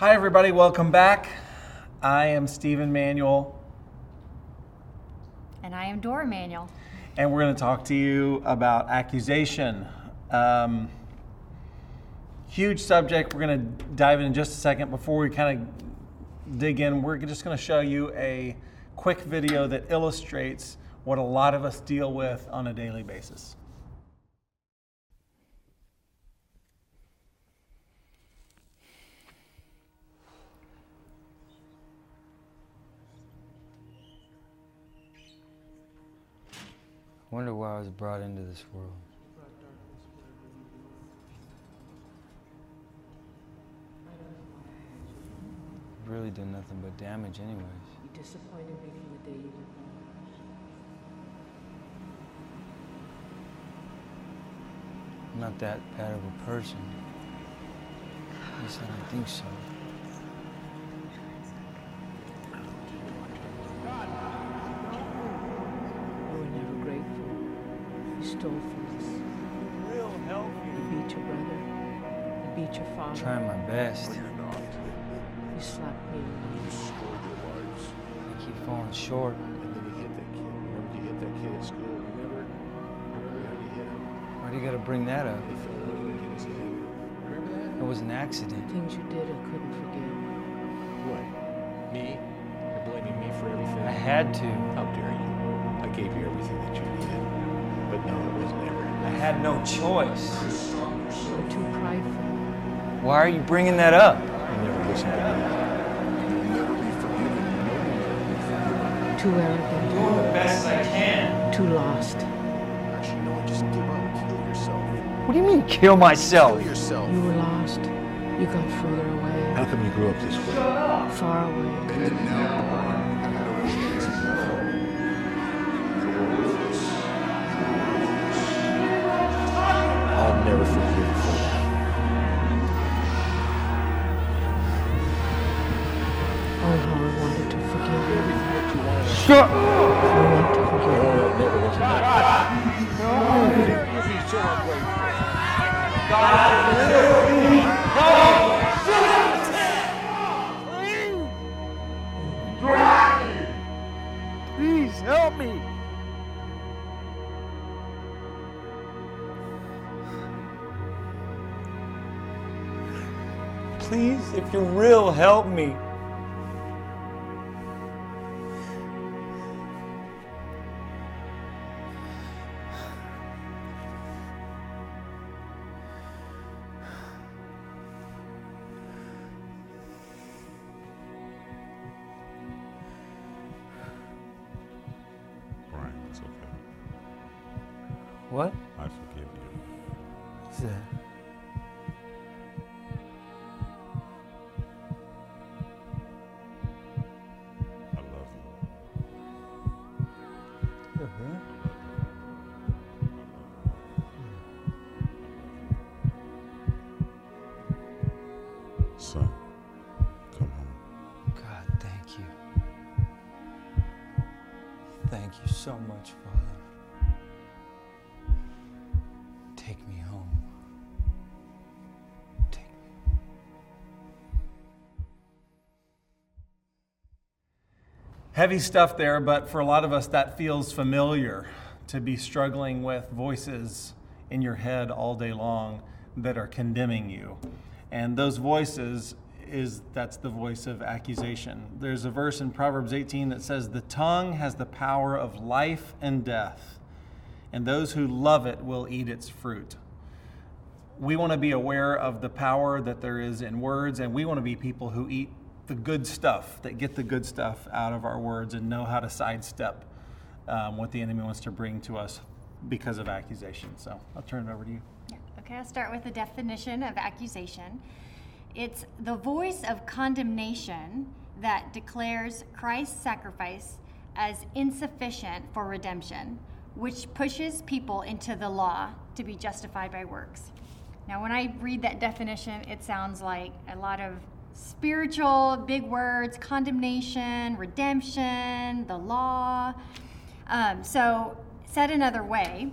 Hi, everybody. Welcome back. I am Stephen Manuel, And I am Dora Manuel. and we're going to talk to you about accusation. Um, huge subject. We're going to dive in in just a second. Before we kind of dig in, we're just going to show you a quick video that illustrates what a lot of us deal with on a daily basis. Wonder why I was brought into this world. Really did nothing but damage, anyways. You disappointed me from the day you were born. I'm not that bad of a person. At least I don't think so. You stole from us. You beat your brother. You beat your father. Trying my best. You slapped me. I keep falling short. And then you hit that kid. Remember you hit that kid at school? Remember? Remember how you hit him? Why do you gotta bring that up? He fell over and hit his head. Remember that? It was an accident. Things you did I couldn't forgive. What? Me? You're blaming me for everything? I had to. How dare you? I gave you everything that you needed. I had no choice. You were too prideful. Why are you bringing that up? You never listened to me. You'll never be forgiven. You know you'll never be forgiven. Too arrogant. Doing the best I can. Too lost. Actually, you know what? Just give up. Kill yourself. What do you mean, kill myself? Kill yourself. You were lost. You got further away. How come you grew up this way? Far away. I'll Thank you so much, Father. Take me home. Take me. Heavy stuff there, but for a lot of us, that feels familiar to be struggling with voices in your head all day long that are condemning you. And those voices is that's the voice of accusation. There's a verse in Proverbs 18 that says, The tongue has the power of life and death, and those who love it will eat its fruit we want to be aware of the power that there is in words, and we want to be people who eat the good stuff, that get the good stuff out of our words and know how to sidestep um, what the enemy wants to bring to us because of accusation. So I'll turn it over to you. Okay, I'll start with the definition of accusation. It's the voice of condemnation that declares Christ's sacrifice as insufficient for redemption, which pushes people into the law to be justified by works. Now, when I read that definition, it sounds like a lot of spiritual big words condemnation, redemption, the law. Um, so, said another way,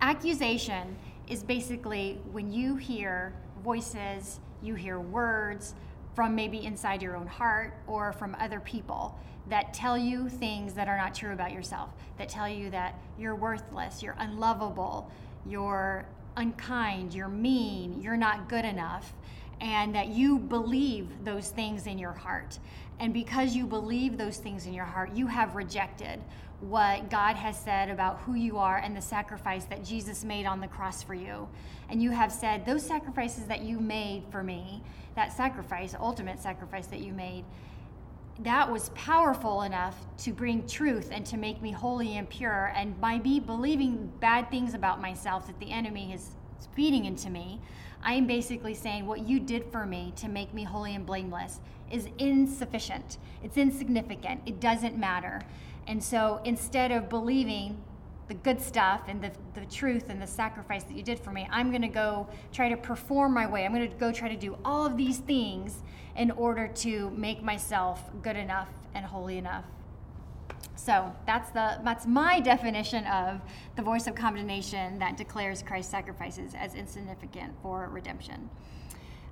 accusation is basically when you hear voices, you hear words from maybe inside your own heart or from other people that tell you things that are not true about yourself, that tell you that you're worthless, you're unlovable, you're unkind, you're mean, you're not good enough, and that you believe those things in your heart. And because you believe those things in your heart, you have rejected what God has said about who you are and the sacrifice that Jesus made on the cross for you. And you have said, Those sacrifices that you made for me, that sacrifice, ultimate sacrifice that you made, that was powerful enough to bring truth and to make me holy and pure. And by me believing bad things about myself that the enemy is feeding into me, I am basically saying what you did for me to make me holy and blameless is insufficient. It's insignificant. It doesn't matter. And so instead of believing the good stuff and the, the truth and the sacrifice that you did for me, I'm going to go try to perform my way. I'm going to go try to do all of these things in order to make myself good enough and holy enough. So that's the that's my definition of the voice of condemnation that declares Christ's sacrifices as insignificant for redemption.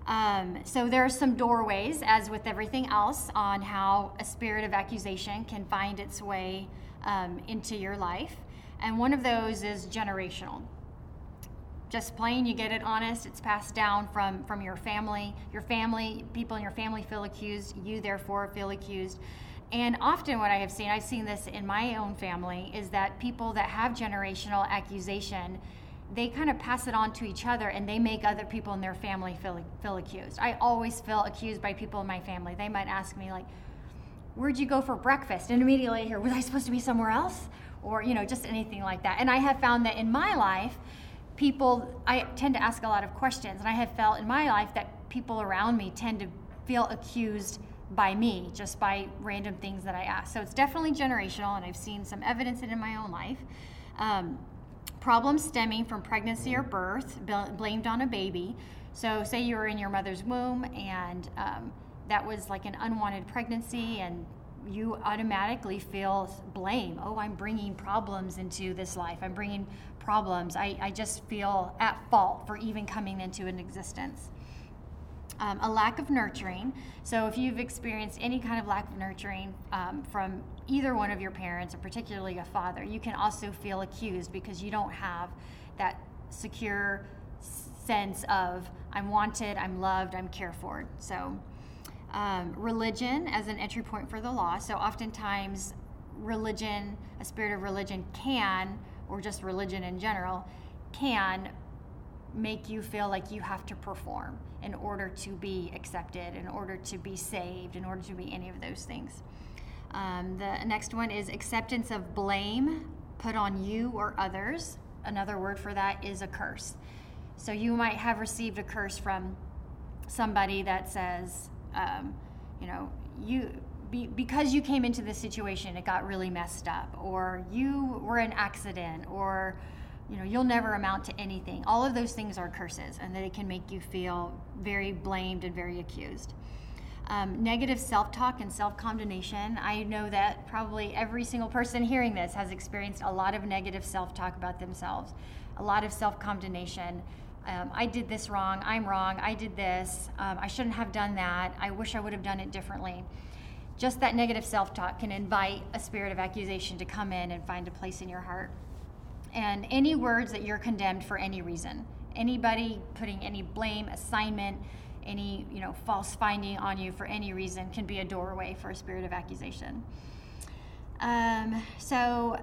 Um, so there are some doorways, as with everything else, on how a spirit of accusation can find its way um, into your life, and one of those is generational. Just plain you get it honest it's passed down from from your family. Your family people in your family feel accused you therefore feel accused. And often what i have seen i've seen this in my own family is that people that have generational accusation they kind of pass it on to each other and they make other people in their family feel, feel accused. I always feel accused by people in my family. They might ask me like where'd you go for breakfast? And immediately hear was i supposed to be somewhere else? Or you know just anything like that. And i have found that in my life people, I tend to ask a lot of questions, and I have felt in my life that people around me tend to feel accused by me just by random things that I ask. So it's definitely generational, and I've seen some evidence in my own life. Um, problems stemming from pregnancy or birth, blamed on a baby. So, say you were in your mother's womb and um, that was like an unwanted pregnancy, and you automatically feel blame. Oh, I'm bringing problems into this life. I'm bringing problems. I, I just feel at fault for even coming into an existence. Um, a lack of nurturing. So, if you've experienced any kind of lack of nurturing um, from either one of your parents, or particularly a father, you can also feel accused because you don't have that secure sense of I'm wanted, I'm loved, I'm cared for. So, um, religion as an entry point for the law. So, oftentimes, religion, a spirit of religion, can or just religion in general, can make you feel like you have to perform in order to be accepted, in order to be saved, in order to be any of those things. Um, the next one is acceptance of blame put on you or others. Another word for that is a curse. So you might have received a curse from somebody that says, um, you know, you be, because you came into this situation, it got really messed up, or you were an accident, or you know, you'll never amount to anything. All of those things are curses, and they can make you feel very blamed and very accused. Um, negative self talk and self condemnation. I know that probably every single person hearing this has experienced a lot of negative self talk about themselves, a lot of self condemnation. Um, I did this wrong, I'm wrong, I did this, um, I shouldn't have done that, I wish I would have done it differently just that negative self talk can invite a spirit of accusation to come in and find a place in your heart. And any words that you're condemned for any reason, anybody putting any blame, assignment, any you know false finding on you for any reason can be a doorway for a spirit of accusation. Um, so,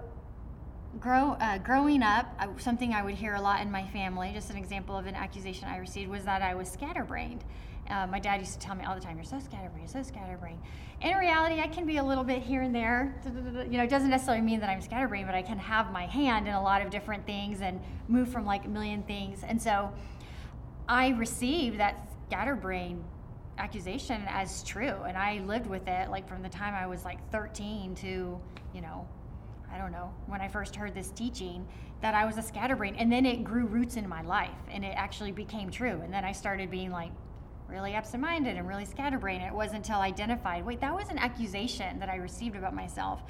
grow, uh, growing up, something I would hear a lot in my family, just an example of an accusation I received, was that I was scatterbrained. Uh, my dad used to tell me all the time, "You're so scatterbrained, you're so scatterbrained." In reality, I can be a little bit here and there. You know, it doesn't necessarily mean that I'm scatterbrained, but I can have my hand in a lot of different things and move from like a million things. And so, I received that scatterbrain accusation as true, and I lived with it like from the time I was like 13 to, you know, I don't know, when I first heard this teaching, that I was a scatterbrain. And then it grew roots in my life and it actually became true. And then I started being like, really absent-minded and really scatterbrained. It wasn't until I identified, wait, that was an accusation that I received about myself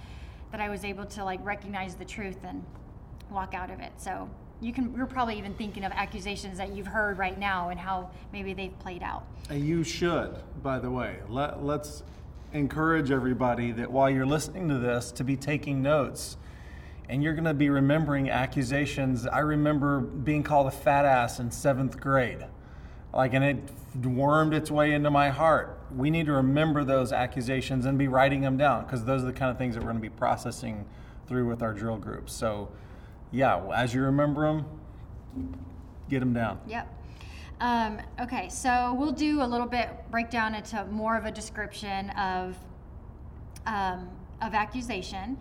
that I was able to like recognize the truth and walk out of it. So you can you're probably even thinking of accusations that you've heard right now and how maybe they've played out. And You should, by the way. Let, let's encourage everybody that while you're listening to this, to be taking notes. And you're going to be remembering accusations. I remember being called a fat ass in seventh grade. Like, and it wormed its way into my heart. We need to remember those accusations and be writing them down because those are the kind of things that we're going to be processing through with our drill groups. So, yeah, as you remember them, get them down. Yep. Um, okay, so we'll do a little bit breakdown into more of a description of um, of accusation.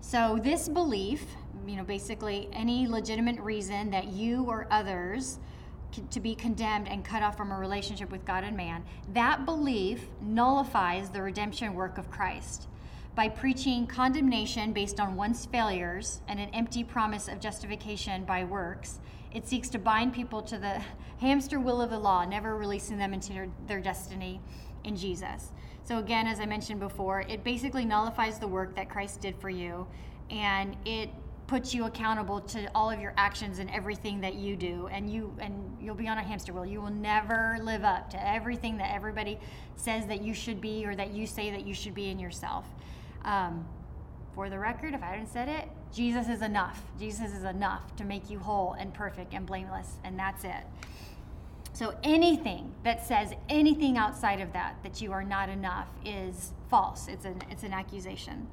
So this belief, you know, basically any legitimate reason that you or others to be condemned and cut off from a relationship with God and man, that belief nullifies the redemption work of Christ. By preaching condemnation based on one's failures and an empty promise of justification by works, it seeks to bind people to the hamster wheel of the law, never releasing them into their, their destiny in Jesus. So, again, as I mentioned before, it basically nullifies the work that Christ did for you and it puts you accountable to all of your actions and everything that you do. And you and you'll be on a hamster wheel. You will never live up to everything that everybody says that you should be or that you say that you should be in yourself um, for the record if i hadn't said it jesus is enough jesus is enough to make you whole and perfect and blameless and that's it so anything that says anything outside of that that you are not enough is false it's an it's an accusation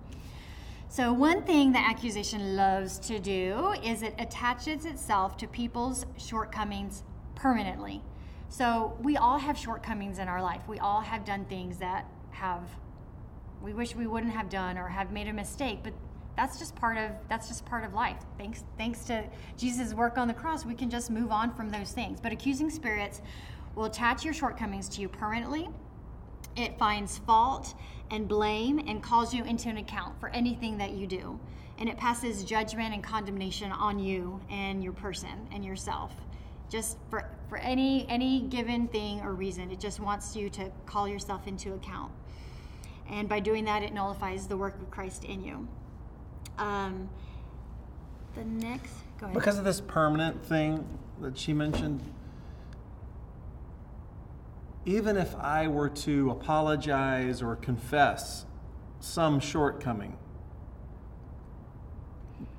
so, one thing that accusation loves to do is it attaches itself to people's shortcomings permanently. So, we all have shortcomings in our life. We all have done things that have we wish we wouldn't have done or have made a mistake, but that's just part of that's just part of life. Thanks thanks to Jesus' work on the cross, we can just move on from those things. But accusing spirits will attach your shortcomings to you permanently it finds fault and blame and calls you into an account for anything that you do. And it passes judgment and condemnation on you and your person and yourself. Just for, for any any given thing or reason. It just wants you to call yourself into account. And by doing that, it nullifies the work of Christ in you. Um, the next, go ahead. Because of this permanent thing that she mentioned, even if I were to apologize or confess some shortcoming,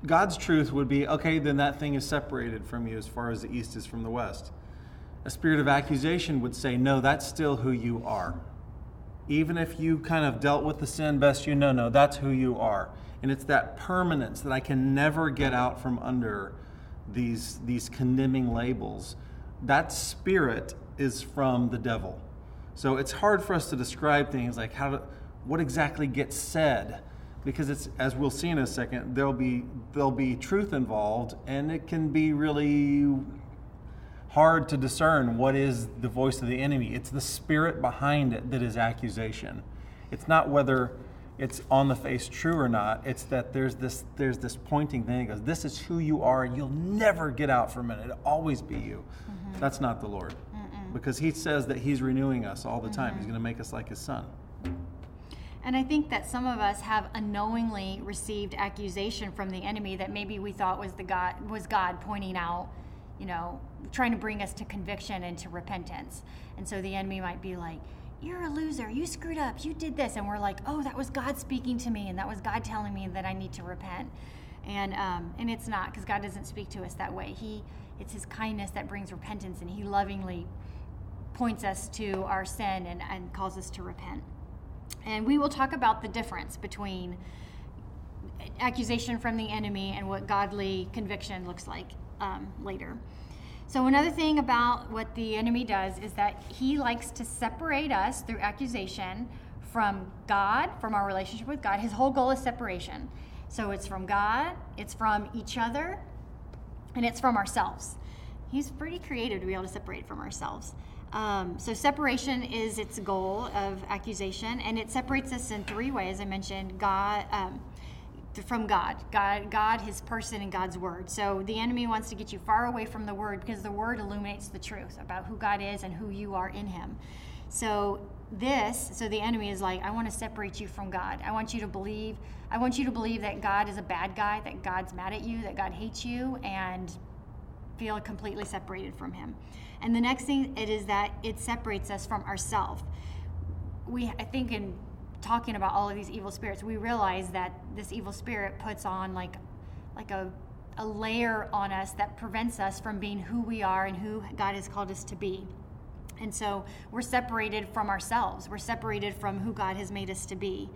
God's truth would be okay, then that thing is separated from you as far as the east is from the west. A spirit of accusation would say, no, that's still who you are. Even if you kind of dealt with the sin best you know, no, that's who you are. And it's that permanence that I can never get out from under these, these condemning labels. That spirit is from the devil. So it's hard for us to describe things like how to, what exactly gets said because it's as we'll see in a second there'll be there'll be truth involved and it can be really hard to discern what is the voice of the enemy. It's the spirit behind it that is accusation. It's not whether it's on the face true or not. It's that there's this there's this pointing thing that goes, This is who you are, and you'll never get out from it. It'll always be you. Mm-hmm. That's not the Lord. Because he says that he's renewing us all the time. He's going to make us like his son. And I think that some of us have unknowingly received accusation from the enemy that maybe we thought was the God was God pointing out, you know, trying to bring us to conviction and to repentance. And so the enemy might be like, "You're a loser. You screwed up. You did this." And we're like, "Oh, that was God speaking to me, and that was God telling me that I need to repent." And um, and it's not because God doesn't speak to us that way. He it's His kindness that brings repentance, and He lovingly points us to our sin and, and calls us to repent. And we will talk about the difference between accusation from the enemy and what godly conviction looks like um, later. So, another thing about what the enemy does is that he likes to separate us through accusation from God, from our relationship with God. His whole goal is separation. So, it's from God, it's from each other, and it's from ourselves. He's pretty creative to be able to separate from ourselves. Um, so separation is its goal of accusation, and it separates us in three ways. I mentioned God um, from God, God, God, His person, and God's word. So the enemy wants to get you far away from the word because the word illuminates the truth about who God is and who you are in Him. So this, so the enemy is like, I want to separate you from God. I want you to believe. I want you to believe that God is a bad guy, that God's mad at you, that God hates you, and feel completely separated from Him. And the next thing it is that it separates us from ourselves. We, I think, in talking about all of these evil spirits, we realize that this evil spirit puts on like, like a, a layer on us that prevents us from being who we are and who God has called us to be. And so we're separated from ourselves. We're separated from who God has made us to be.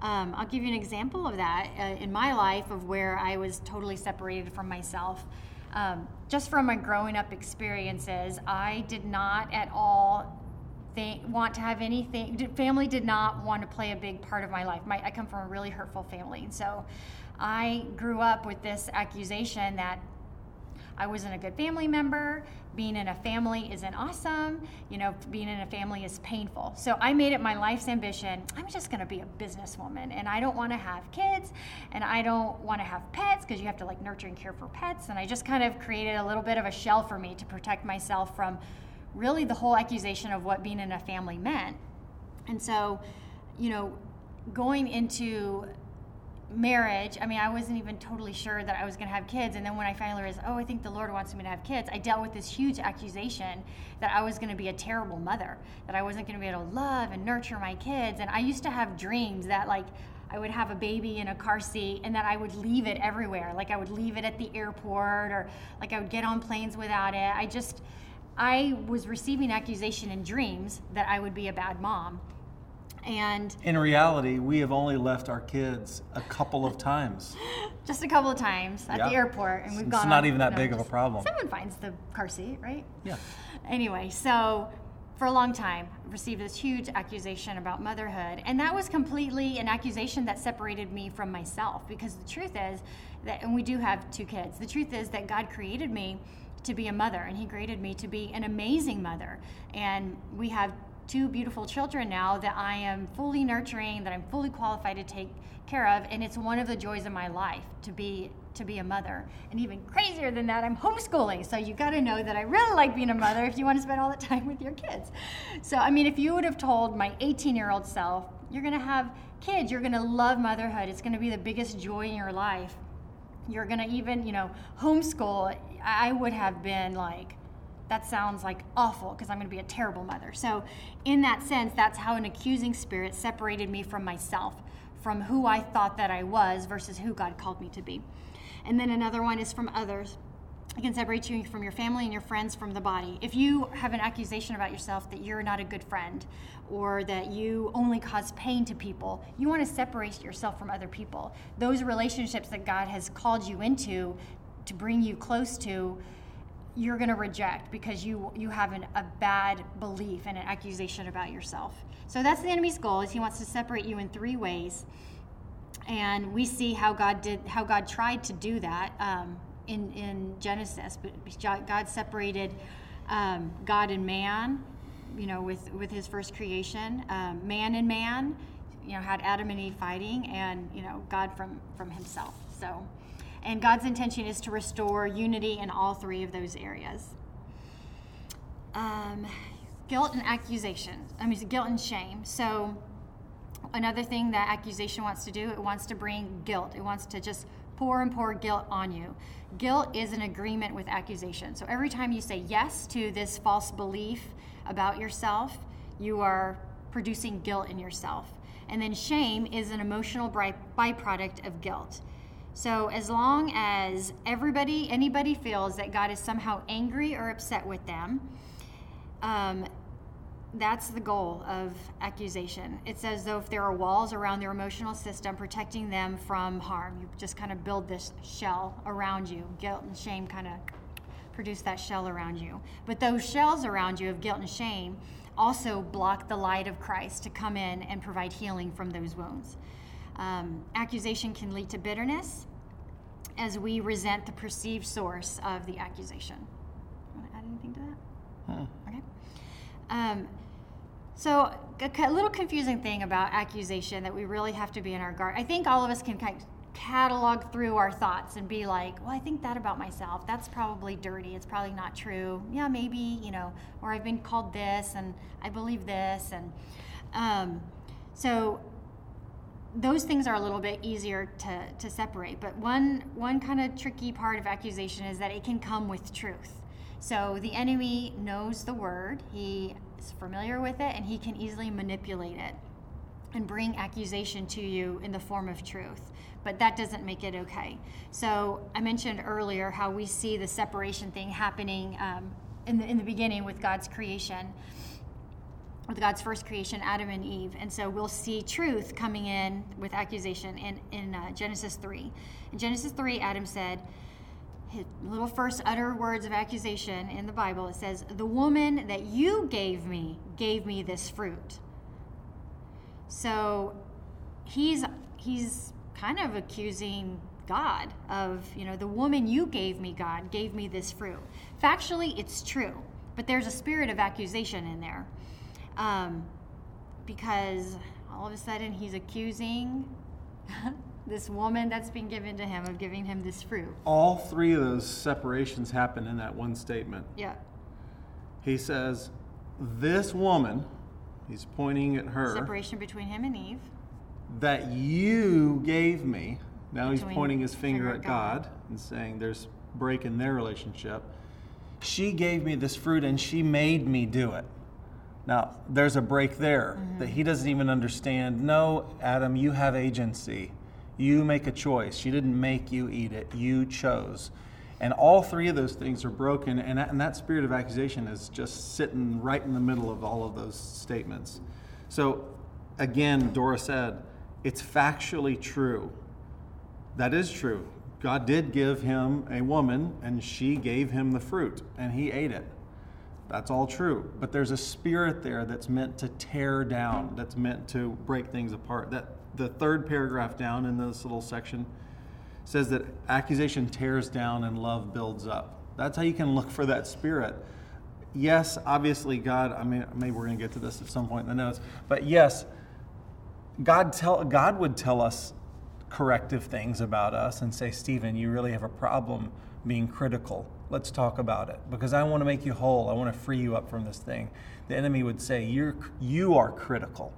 Um, I'll give you an example of that uh, in my life of where I was totally separated from myself. Um, just from my growing up experiences, I did not at all think, want to have anything. Family did not want to play a big part of my life. My, I come from a really hurtful family, and so I grew up with this accusation that I wasn't a good family member. Being in a family isn't awesome. You know, being in a family is painful. So I made it my life's ambition. I'm just going to be a businesswoman and I don't want to have kids and I don't want to have pets because you have to like nurture and care for pets. And I just kind of created a little bit of a shell for me to protect myself from really the whole accusation of what being in a family meant. And so, you know, going into marriage, I mean, I wasn't even totally sure that I was going to have kids. And then when I finally realized, oh, I think the Lord wants me to have kids, I dealt with this huge accusation that I was going to be a terrible mother, that I wasn't going to be able to love and nurture my kids. And I used to have dreams that, like, I would have a baby in a car seat and that I would leave it everywhere. Like, I would leave it at the airport or, like, I would get on planes without it. I just, I was receiving accusation in dreams that I would be a bad mom. And In reality, we have only left our kids a couple of times. just a couple of times at Yeah. the airport, and we've It's gone. It's not on- even that no, big of a problem. Someone finds the car seat, right? Yeah. Anyway, so for a long time, I received this huge accusation about motherhood, and that was completely an accusation that separated me from myself. Because the truth is that, and we do have two kids. The truth is that God created me to be a mother, and He created me to be an amazing mother, and we have two beautiful children now that I am fully nurturing, that I'm fully qualified to take care of, and it's one of the joys of my life to be to be a mother. And even crazier than that, I'm homeschooling. So you got to know that I really like being a mother if you want to spend all the time with your kids. So I mean, if you would have told my 18-year-old self, you're going to have kids, you're going to love motherhood, it's going to be the biggest joy in your life. You're to even, you know, homeschool, I would have been like that sounds like awful because I'm to be a terrible mother. So, in that sense, that's how an accusing spirit separated me from myself, from who I thought that I was versus who God called me to be. And then another one is from others. It can separate you from your family and your friends from the body. If you have an accusation about yourself that you're not a good friend or that you only cause pain to people, you want to separate yourself from other people. Those relationships that God has called you into to bring you close to, you're going to reject because you you have an, a bad belief and an accusation about yourself. So that's the enemy's goal is he wants to separate you in three ways and we see how God did how God tried to do that um, in in Genesis. But God separated um, God and man, you know, with with His first creation. Um, man and man, you know, had Adam and Eve fighting, and you know, God from from Himself. So, and God's intention is to restore unity in all three of those areas. Um, guilt and accusation. I mean, guilt and shame. So another thing that accusation wants to do it wants to bring guilt it wants to just pour and pour guilt on you. Guilt is an agreement with accusation. So every time you say yes to this false belief about yourself you are producing guilt in yourself. And then shame is an emotional byproduct of guilt. So as long as everybody anybody feels that god is somehow angry or upset with them um, that's the goal of accusation. It's as though if there are walls around their emotional system protecting them from harm, you just kind of build this shell around you. Guilt and shame kind of produce that shell around you. But those shells around you of guilt and shame also block the light of Christ to come in and provide healing from those wounds. Um, accusation can lead to bitterness as we resent the perceived source of the accusation. Want to add anything to that? Okay. Um, so, a, little confusing thing about accusation that we really have to be in our guard. I think all of us can kind of catalog through our thoughts and be like, well, I think that about myself. That's probably dirty. It's probably not true. Yeah, maybe, you know, or I've been called this and I believe this. And um, so, those things are a little bit easier to, to separate. But one one kind of tricky part of accusation is that it can come with truth. So the enemy knows the word, he is familiar with it, and he can easily manipulate it and bring accusation to you in the form of truth. But that doesn't make it okay. So I mentioned earlier how we see the separation thing happening um, in, the, in the beginning with God's creation with God's first creation, Adam and Eve. And so we'll see truth coming in with accusation in, in uh, Genesis 3. In Genesis 3, Adam said, his little first utter words of accusation in the Bible, it says, The woman that you gave me gave me this fruit. So he's he's kind of accusing God of, you know, the woman you gave me, God, gave me this fruit. Factually, it's true, but there's a spirit of accusation in there um, because all of a sudden he's accusing this woman that's been given to him of giving him this fruit. All three of those separations happen in that one statement. Yeah. He says, This woman, he's pointing at her, Separation between him and Eve. that you gave me. Now he's pointing his finger at God. God. and saying there's break in their relationship. She gave me this fruit and she made me do it. Now, there's a break there mm-hmm. that he doesn't even understand. No, Adam, you have agency. You make a choice. She didn't make you eat it, you chose. And all three of those things are broken, and that, and that spirit of accusation is just sitting right in the middle of all of those statements. So, again, Dora said, it's factually true. That is true. God did give him a woman, and she gave him the fruit, and he ate it. That's all true. But there's a spirit there that's meant to tear down, that's meant to break things apart. That the third paragraph down in this little section says that accusation tears down and love builds up. That's how you can look for that spirit. Yes, obviously, God, I mean, maybe we're going to get to this at some point in the notes, but yes, God, tell, God would tell us corrective things about us and say, Stephen, you really have a problem being critical. Let's talk about it because I want to make you whole. I want to free you up from this thing. The enemy would say, You're, You are critical.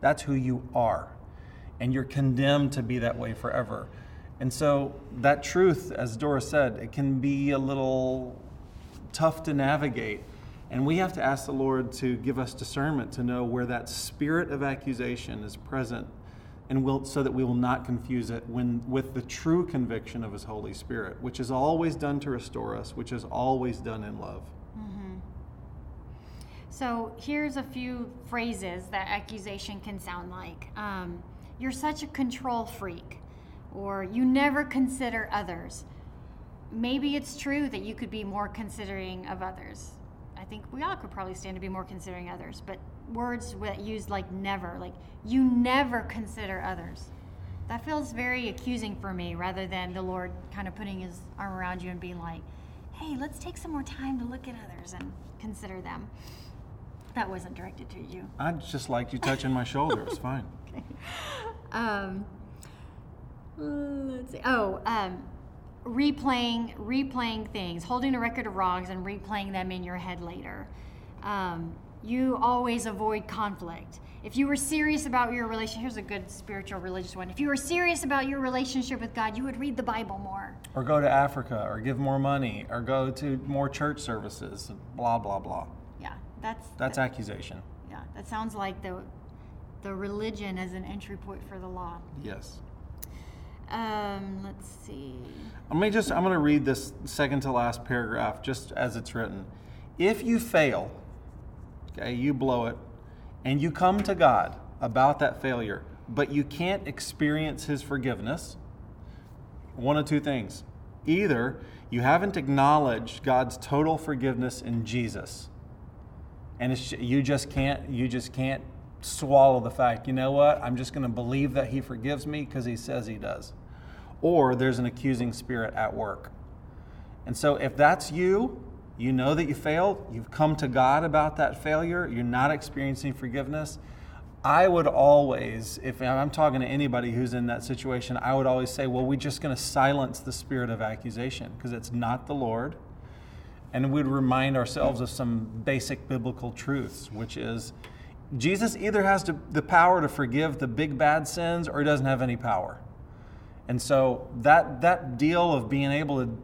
That's who you are. And you're condemned to be that way forever. And so, that truth, as Dora said, it can be a little tough to navigate. And we have to ask the Lord to give us discernment to know where that spirit of accusation is present and will, so that we will not confuse it when, with the true conviction of His Holy Spirit, which is always done to restore us, which is always done in love. So here's a few phrases that accusation can sound like. Um, You're such a control freak, or you never consider others. Maybe it's true that you could be more considering of others. I think we all could probably stand to be more considering others, but words used like never, like you never consider others. That feels very accusing for me rather than the Lord kind of putting his arm around you and being like, hey, let's take some more time to look at others and consider them. That wasn't directed to you. I just liked you touching my shoulder. It's fine. Um, let's see. Oh, um, replaying, replaying things, holding a record of wrongs and replaying them in your head later. Um, you always avoid conflict. If you were serious about your relationship, here's a good spiritual religious one. If you were serious about your relationship with God, you would read the Bible more. Or go to Africa, or give more money, or go to more church services, blah, blah, blah. Yeah, that's That's that, accusation. yeah. That sounds like the the religion as an entry point for the law. Yes. Um, let's see. Let me just, I'm going to read this second to last paragraph just as it's written. If you fail, okay, you blow it, and you come to God about that failure, but you can't experience His forgiveness, one of two things. Either you haven't acknowledged God's total forgiveness in Jesus, and it's, you just can't, you just can't swallow the fact, you know what, I'm just going to believe that He forgives me because He says He does or there's an accusing spirit at work. And so, if that's you, you know that you failed, you've come to God about that failure, you're not experiencing forgiveness. I would always, if I'm talking to anybody who's in that situation, I would always say, well, we're just going to silence the spirit of accusation because it's not the Lord. And we'd remind ourselves of some basic biblical truths, which is Jesus either has to, the power to forgive the big bad sins or he doesn't have any power. And so that, that deal of being able to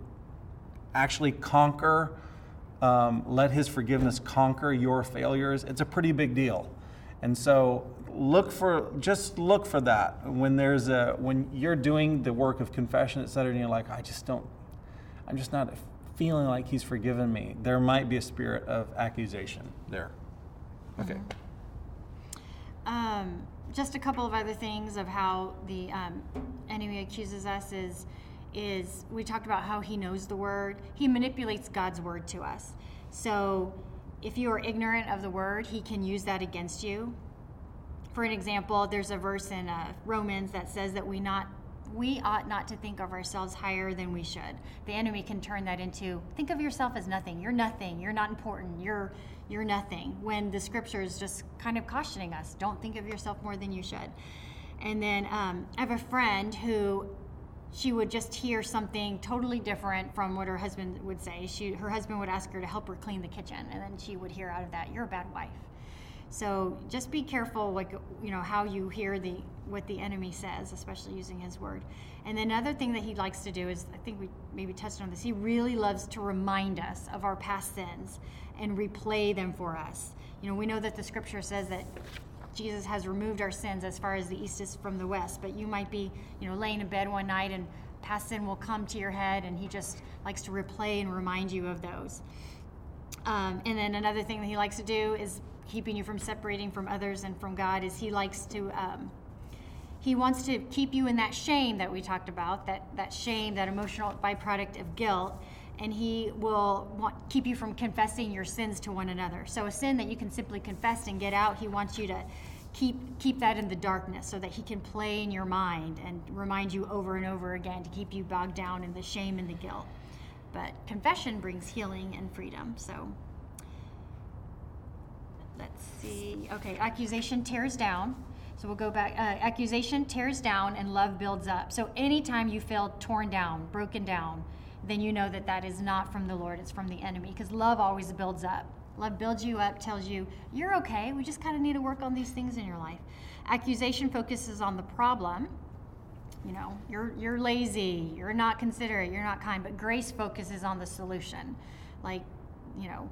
actually conquer, um, let his forgiveness conquer your failures, it's a pretty big deal. And so look for just look for that when there's a when you're doing the work of confession, et cetera, and you're like, I just don't I'm just not feeling like he's forgiven me. There might be a spirit of accusation there. Okay. Um, just a couple of other things of how the um, enemy accuses us is is we talked about how he knows the word. He manipulates God's word to us. So if you are ignorant of the word, he can use that against you. For an example, there's a verse in uh, Romans that says that we not we ought not to think of ourselves higher than we should. The enemy can turn that into think of yourself as nothing. You're nothing. You're not important. You're you're nothing. When the scripture is just kind of cautioning us, don't think of yourself more than you should. And then um, I have a friend who she would just hear something totally different from what her husband would say. She her husband would ask her to help her clean the kitchen, and then she would hear out of that, "You're a bad wife." So just be careful, like you know, how you hear the what the enemy says, especially using his word. And then another thing that he likes to do is, I think we maybe touched on this. He really loves to remind us of our past sins and replay them for us. You know, we know that the scripture says that Jesus has removed our sins as far as the east is from the west. But you might be, you know, laying in bed one night and past sin will come to your head, and he just likes to replay and remind you of those. Um, and then another thing that he likes to do is keeping you from separating from others and from God is he likes to um, he wants to keep you in that shame that we talked about that that shame that emotional byproduct of guilt and he will want, keep you from confessing your sins to one another. So a sin that you can simply confess and get out he wants you to keep keep that in the darkness so that he can play in your mind and remind you over and over again to keep you bogged down in the shame and the guilt. But confession brings healing and freedom so let's see. Okay, accusation tears down. So we'll go back. Uh, accusation tears down and love builds up. So anytime you feel torn down, broken down, then you know that that is not from the Lord, it's from the enemy because love always builds up. Love builds you up, tells you, you're okay. We just kind of need to work on these things in your life. Accusation focuses on the problem. You know, you're, you're lazy, you're not considerate, you're not kind, but grace focuses on the solution. Like, you know,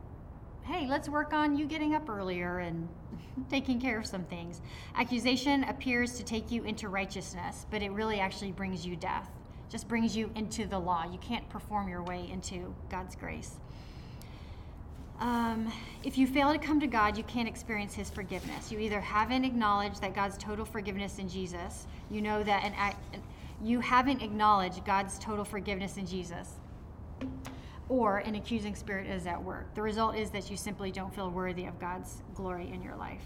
hey, let's work on you getting up earlier and taking care of some things. Accusation appears to take you into righteousness, but it really actually brings you death. Just brings you into the law. You can't perform your way into God's grace. Um, if you fail to come to God, you can't experience His forgiveness. You either haven't acknowledged that God's total forgiveness in Jesus, you know that and you haven't acknowledged God's total forgiveness in Jesus, or an accusing spirit is at work. The result is that you simply don't feel worthy of God's glory in your life.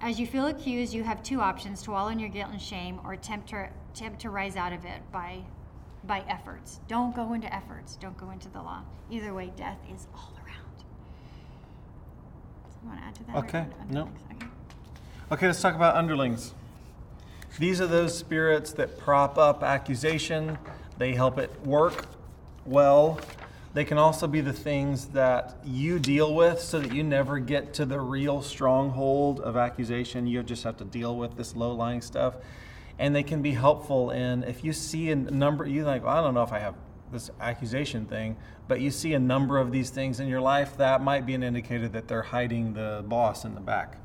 As you feel accused, you have two options to wallow in your guilt and shame or attempt to, attempt to rise out of it by, by efforts. Don't go into efforts, don't go into the law. Either way, death is all around. You want to add to that? Okay, no. Okay. Okay, let's talk about underlings. These are those spirits that prop up accusation, they help it work well. They can also be the things that you deal with so that you never get to the real stronghold of accusation. You just have to deal with this low lying stuff. And they can be helpful in if you see a number, you like, well, I don't know if I have this accusation thing, but you see a number of these things in your life, that might be an indicator that they're hiding the boss in the back.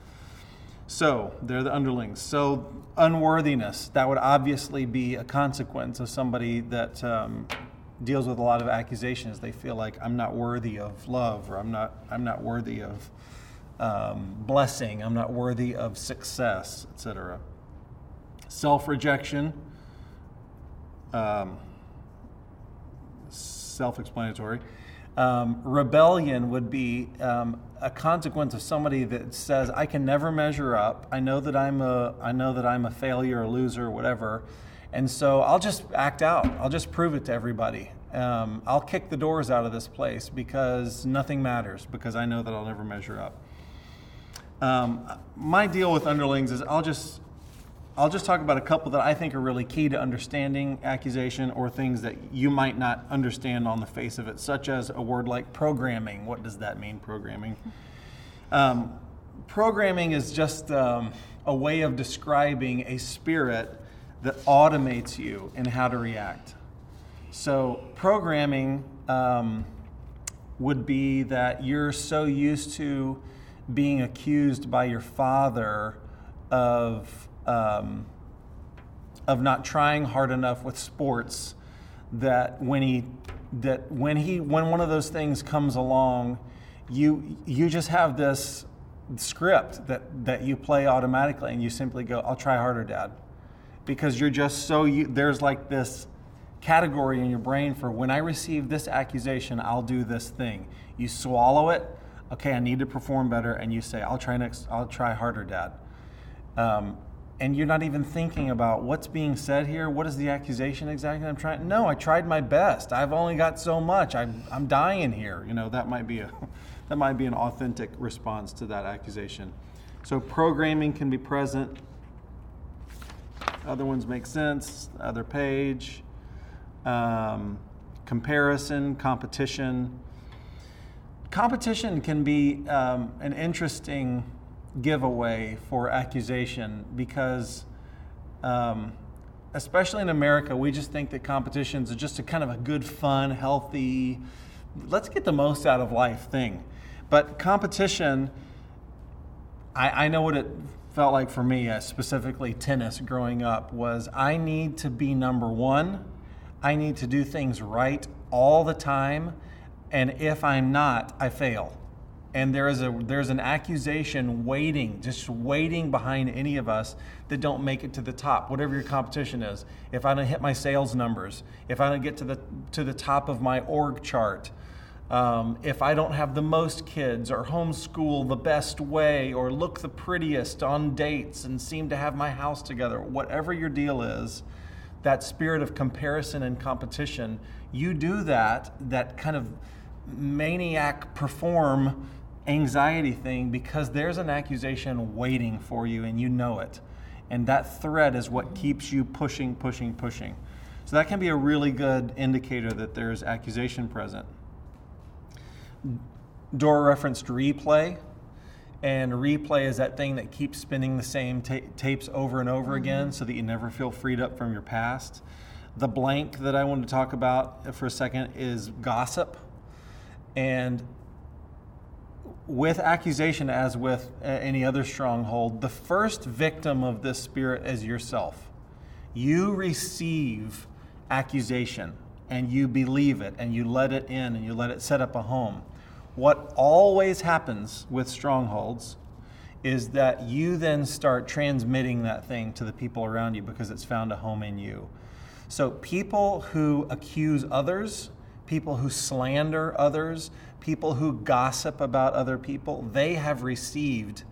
So they're the underlings. So unworthiness, that would obviously be a consequence of somebody that um, deals with a lot of accusations. They feel like I'm not worthy of love, or I'm not I'm not worthy of um, blessing. I'm not worthy of success, etc. Self-rejection. Um, self-explanatory. Um, rebellion would be um, a consequence of somebody that says, "I can never measure up. I know that I'm a, I know that I'm a failure, a loser, whatever." And so I'll just act out. I'll just prove it to everybody. Um, I'll kick the doors out of this place because nothing matters because I know that I'll never measure up. Um, my deal with underlings is I'll just I'll just talk about a couple that I think are really key to understanding accusation or things that you might not understand on the face of it, such as a word like programming. What does that mean, programming? Um, programming is just um, a way of describing a spirit that automates you in how to react. So, programming um, would be that you're so used to being accused by your father of, um, of not trying hard enough with sports that when he that when he when one of those things comes along you you just have this script that that you play automatically and you simply go I'll try harder dad because you're just so you, there's like this category in your brain for when I receive this accusation I'll do this thing you swallow it okay I need to perform better and you say I'll try next I'll try harder dad um, and you're not even thinking about what's being said here. What is the accusation exactly? I'm trying. No, I tried my best. I've only got so much. I'm, I'm dying here. You know that might be a that might be an authentic response to that accusation. So programming can be present. Other ones make sense. Other page. Um, comparison, competition. Competition can be um, an interesting giveaway for accusation because, um, especially in America, we just think that competitions are just a kind of a good, fun, healthy, let's get the most out of life thing. But competition, I, I know what it felt like for me, uh, specifically tennis growing up, was I need to be number one. I need to do things right all the time. And if I'm not, I fail and there is a there's an accusation waiting just waiting behind any of us that don't make it to the top whatever your competition is if i don't hit my sales numbers if i don't get to the to the top of my org chart um, if i don't have the most kids or homeschool the best way or look the prettiest on dates and seem to have my house together whatever your deal is that spirit of comparison and competition you do that that kind of maniac perform anxiety thing because there's an accusation waiting for you and you know it. And that thread is what keeps you pushing, pushing, pushing. So that can be a really good indicator that there's accusation present. Dora referenced replay. And replay is that thing that keeps spinning the same ta- tapes over and over again mm-hmm. so that you never feel freed up from your past. The blank that I want to talk about for a second is gossip. And with accusation, as with any other stronghold, the first victim of this spirit is yourself. You receive accusation and you believe it and you let it in and you let it set up a home. What always happens with strongholds is that you then start transmitting that thing to the people around you because it's found a home in you. So, people who accuse others, people who slander others, people who gossip about other people, they have received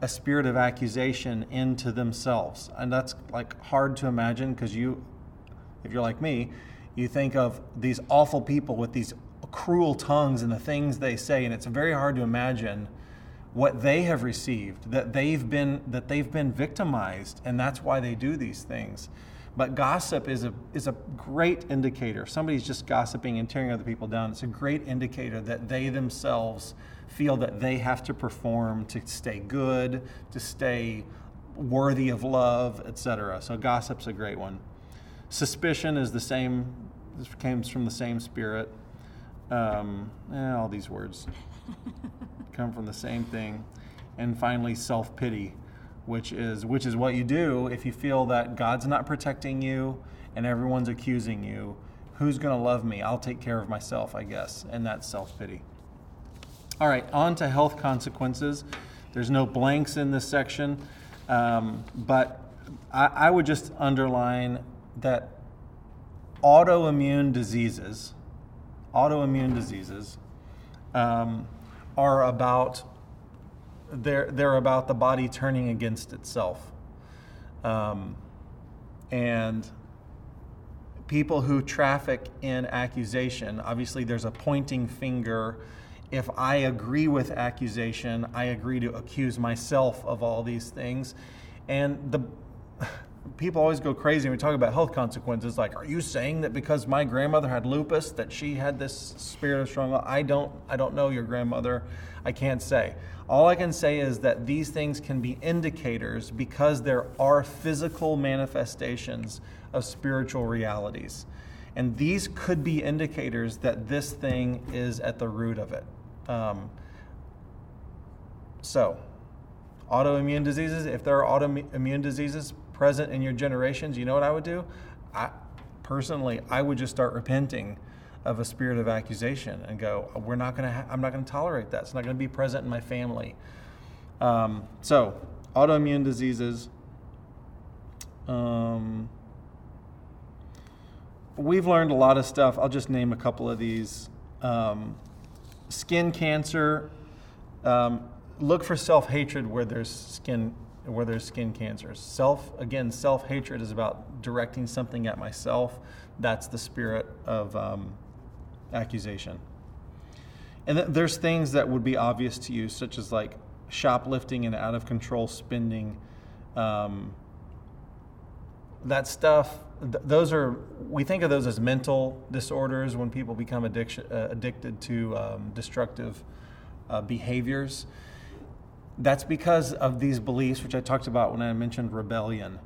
a spirit of accusation into themselves. And that's like hard to imagine because you, if you're like me, you think of these awful people with these cruel tongues and the things they say, and it's very hard to imagine what they have received, that they've been that they've been victimized, and that's why they do these things. But gossip is a, is a great indicator. If somebody's just gossiping and tearing other people down, it's a great indicator that they themselves feel that they have to perform to stay good, to stay worthy of love, etc. So gossip's a great one. Suspicion is the same, this comes from the same spirit. Um, eh, all these words come from the same thing. And finally, self pity which is which is what you do if you feel that God's not protecting you and everyone's accusing you. Who's going to love me? I'll take care of myself, I guess, and that's self-pity. All right, on to health consequences. There's no blanks in this section, um, but I, I would just underline that autoimmune diseases, autoimmune diseases, um, are about they're, they're about the body turning against itself. Um, and people who traffic in accusation, obviously, there's a pointing finger. If I agree with accusation, I agree to accuse myself of all these things. And the people always go crazy when we talk about health consequences. Like, are you saying that because my grandmother had lupus that she had this spirit of strong? I don't. I don't know your grandmother. I can't say. All I can say is that these things can be indicators because there are physical manifestations of spiritual realities. And these could be indicators that this thing is at the root of it. Um, so, autoimmune diseases, if there are autoimmune diseases present in your generations, you know what I would do? I, personally, I would just start repenting of a spirit of accusation and go, we're not going to, ha- I'm not going to tolerate that. It's not going to be present in my family. Um, so, autoimmune diseases. Um, we've learned a lot of stuff. I'll just name a couple of these. Um, skin cancer. Um, look for self hatred where there's skin where there's skin cancers. Self again, self hatred is about directing something at myself. That's the spirit of um, accusation. And th- there's things that would be obvious to you, such as like shoplifting and out of control spending. Um, that stuff, th- those are, we think of those as mental disorders when people become addiction, uh, addicted to um, destructive uh, behaviors. That's because of these beliefs, which I talked about when I mentioned rebellion.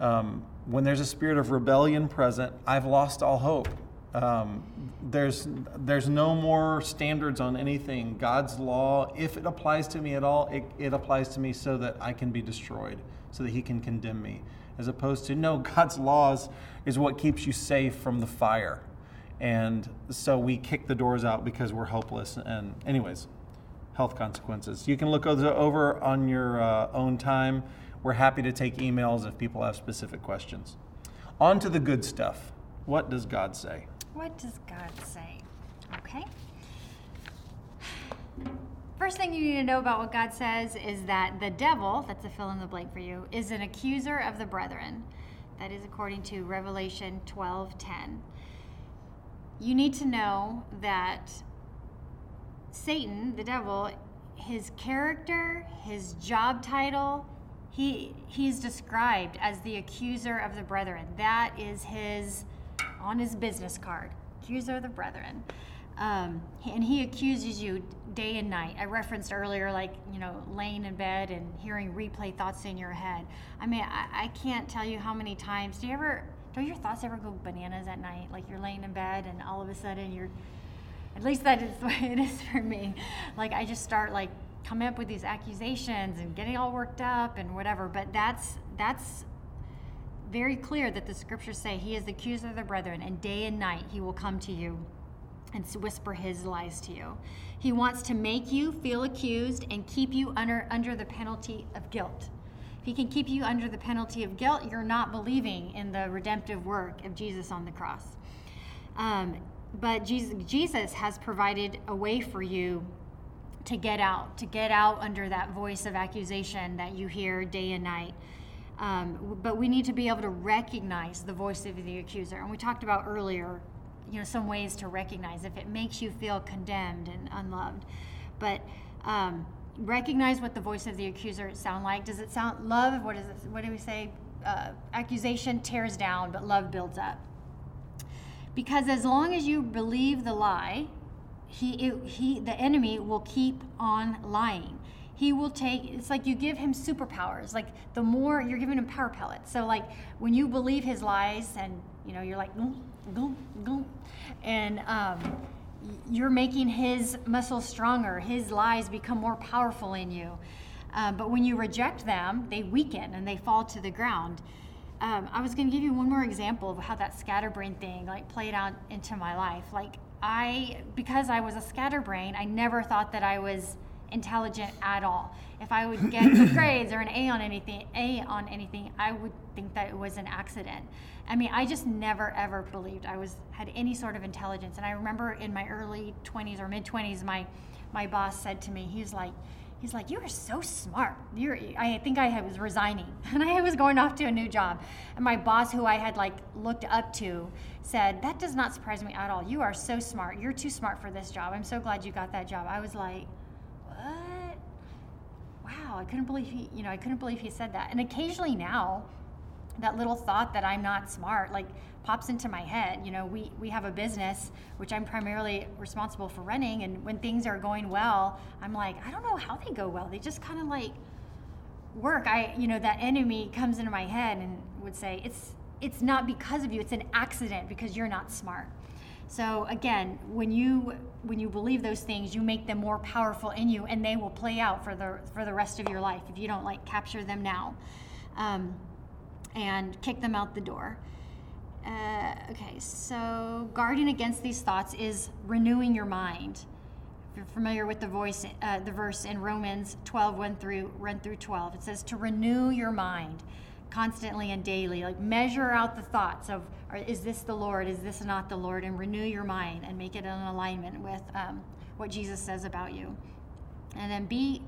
Um, when there's a spirit of rebellion present, I've lost all hope. Um, there's there's no more standards on anything. God's law, if it applies to me at all, it, it applies to me so that I can be destroyed, so that He can condemn me. As opposed to no, God's laws is what keeps you safe from the fire, and so we kick the doors out because we're hopeless. And anyways, health consequences. You can look over on your uh, own time. We're happy to take emails if people have specific questions. On to the good stuff. What does God say? What does God say? Okay. First thing you need to know about what God says is that the devil, that's a fill in the blank for you, is an accuser of the brethren. That is according to Revelation 12:10. You need to know that Satan, the devil, his character, his job title, he he's described as the accuser of the brethren. That is his on his business card, accuser of the brethren. Um, and he accuses you day and night. I referenced earlier, like, you know, laying in bed and hearing replay thoughts in your head. I mean, I, I can't tell you how many times. Do you ever, don't your thoughts ever go bananas at night? Like you're laying in bed and all of a sudden you're, at least that is the way it is for me. Like I just start like coming up with these accusations and getting all worked up and whatever. But that's, that's very clear that the scriptures say he is the accuser of the brethren, and day and night he will come to you and whisper his lies to you. He wants to make you feel accused and keep you under, under the penalty of guilt. If he can keep you under the penalty of guilt, you're not believing in the redemptive work of Jesus on the cross. Um, but Jesus, Jesus has provided a way for you to get out, to get out under that voice of accusation that you hear day and night. Um, but we need to be able to recognize the voice of the accuser. And we talked about earlier, you know, some ways to recognize if it makes you feel condemned and unloved. But um, recognize what the voice of the accuser sound like. Does it sound love? What is it? What do we say? Uh, accusation tears down, but love builds up. Because as long as you believe the lie, he, it, he, the enemy will keep on lying. He will take it's like you give him superpowers. Like the more you're giving him power pellets. So like when you believe his lies and you know you're like and um, you're making his muscles stronger his lies become more powerful in you. Um, but when you reject them they weaken and they fall to the ground um, i was going to give you one more example of how that scatterbrain thing like played out into my life like i because i was a scatterbrain i never thought that i was intelligent at all. If I would get good grades or an A on anything, A on anything, I would think that it was an accident. I mean, I just never ever believed I was had any sort of intelligence. And I remember in my early 20s or mid 20s, my my boss said to me, he's like, he's like, you are so smart. You're, I think I was resigning and I was going off to a new job. And my boss, who I had like looked up to, said, that does not surprise me at all. You are so smart. You're too smart for this job. I'm so glad you got that job. I was like, What? wow, I couldn't believe he, you know, I couldn't believe he said that. And occasionally now, that little thought that I'm not smart, like pops into my head. You know, we, we have a business which I'm primarily responsible for running, and when things are going well, I'm like, I don't know how they go well. They just kind of like work. I, you know, that enemy comes into my head and would say, it's it's not because of you. It's an accident because you're not smart. So again, when you when you believe those things, you make them more powerful in you, and they will play out for the for the rest of your life if you don't like capture them now, um, and kick them out the door. Uh, okay, so guarding against these thoughts is renewing your mind. If you're familiar with the voice, uh, the verse in Romans 12, 1 through, 1 through 12, it says to renew your mind constantly and daily. Like measure out the thoughts of, is this the Lord? Is this not the Lord? And renew your mind and make it in alignment with um, what Jesus says about you. And then be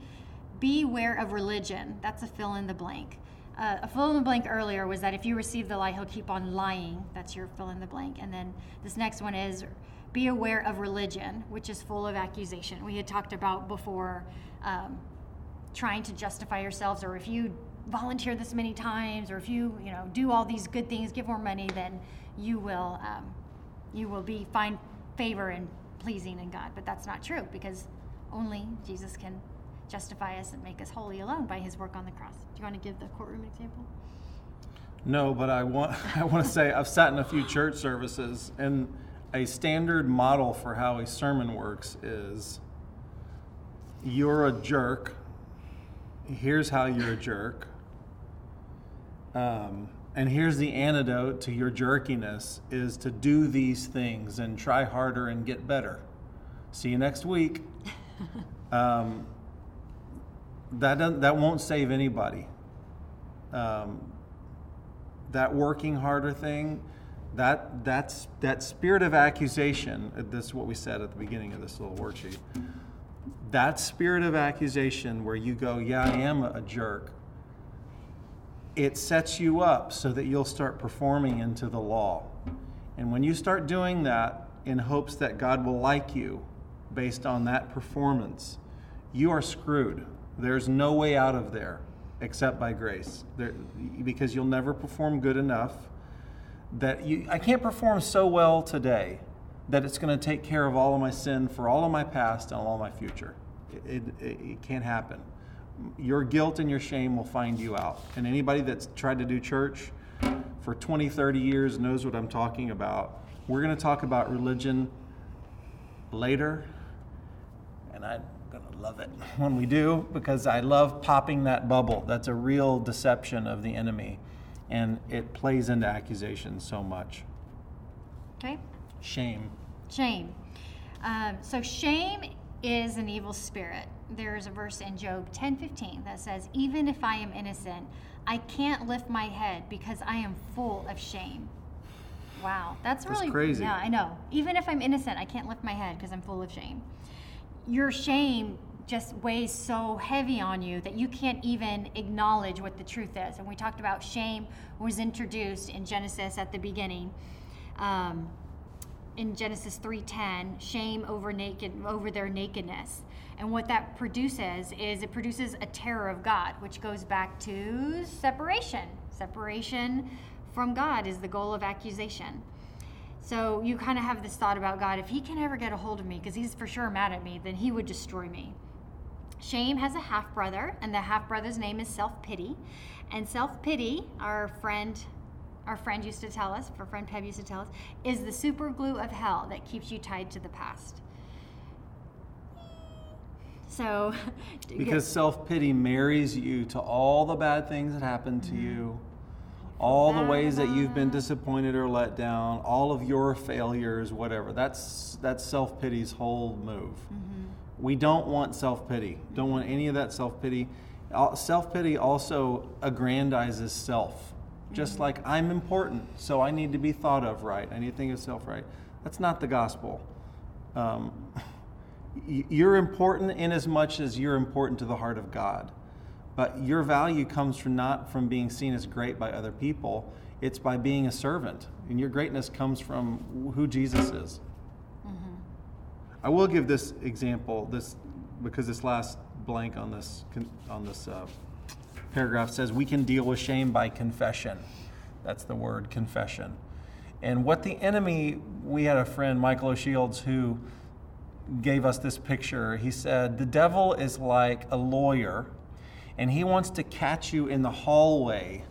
beware of religion. That's a fill in the blank. Uh, a fill in the blank earlier was that if you receive the lie, he'll keep on lying. That's your fill in the blank. And then this next one is be aware of religion, which is full of accusation. We had talked about before um, trying to justify yourselves, or if you volunteer this many times, or if you you know do all these good things, give more money, then you will um, you will be find favor and pleasing in God. But that's not true because only Jesus can justify us and make us holy alone by His work on the cross. Do you want to give the courtroom example? No, but I want I want to say I've sat in a few church services and a standard model for how a sermon works is you're a jerk. Here's how you're a jerk. Um, and here's the antidote to your jerkiness is to do these things and try harder and get better. See you next week. Um, that doesn't, that won't save anybody. Um, that working harder thing, that that's that spirit of accusation. uh, This is what we said at the beginning of this little worksheet. That spirit of accusation, where you go, "Yeah, I am a jerk." It sets you up so that you'll start performing into the law, and when you start doing that in hopes that God will like you, based on that performance, you are screwed. There's no way out of there except by grace. There, because you'll never perform good enough that you I can't perform so well today that it's going to take care of all of my sin for all of my past and all my future. It, it, it can't happen. Your guilt and your shame will find you out. And anybody that's tried to do church for 20, 30 years knows what I'm talking about. We're going to talk about religion later and gonna love it when we do because I love popping that bubble. That's a real deception of the enemy, and it plays into accusations so much. Okay. Shame. Shame. Um, so shame is an evil spirit. There is a verse in Job 10:15 that says, "Even if I am innocent, I can't lift my head because I am full of shame." Wow, that's That's really crazy. Yeah, I know. Even if I'm innocent, I can't lift my head because I'm full of shame. Your shame just weighs so heavy on you that you can't even acknowledge what the truth is. And we talked about shame was introduced in Genesis at the beginning. Um, in Genesis 3:10, shame over naked over their nakedness. And what that produces is it produces a terror of God, which goes back to separation. Separation from God is the goal of accusation. So you kind of have this thought about God, if he can ever get a hold of me because he's for sure mad at me, then he would destroy me. Shame has a half brother, and the half brother's name is self pity. And self pity, our friend, our friend used to tell us, our friend Peb used to tell us, is the super glue of hell that keeps you tied to the past. So, Because self pity marries you to all the bad things that happened to mm-hmm. you, all the ways that you've been disappointed or let down, all of your failures, whatever. That's that's self pity's whole move. Mm-hmm. We don't want self pity. Don't want any of that self pity. Self pity also aggrandizes self. Just like I'm important, so I need to be thought of right. I need to think of self right. That's not the gospel. Um, you're important in as much as you're important to the heart of God. But your value comes from not from being seen as great by other people. It's by being a servant. And your greatness comes from who Jesus is. I will give this example, this because this last blank on this on this uh, paragraph says we can deal with shame by confession. That's the word confession. And what the enemy, we had a friend, Michael O'Shields, who gave us this picture. He said, The devil is like a lawyer, and he wants to catch you in the hallway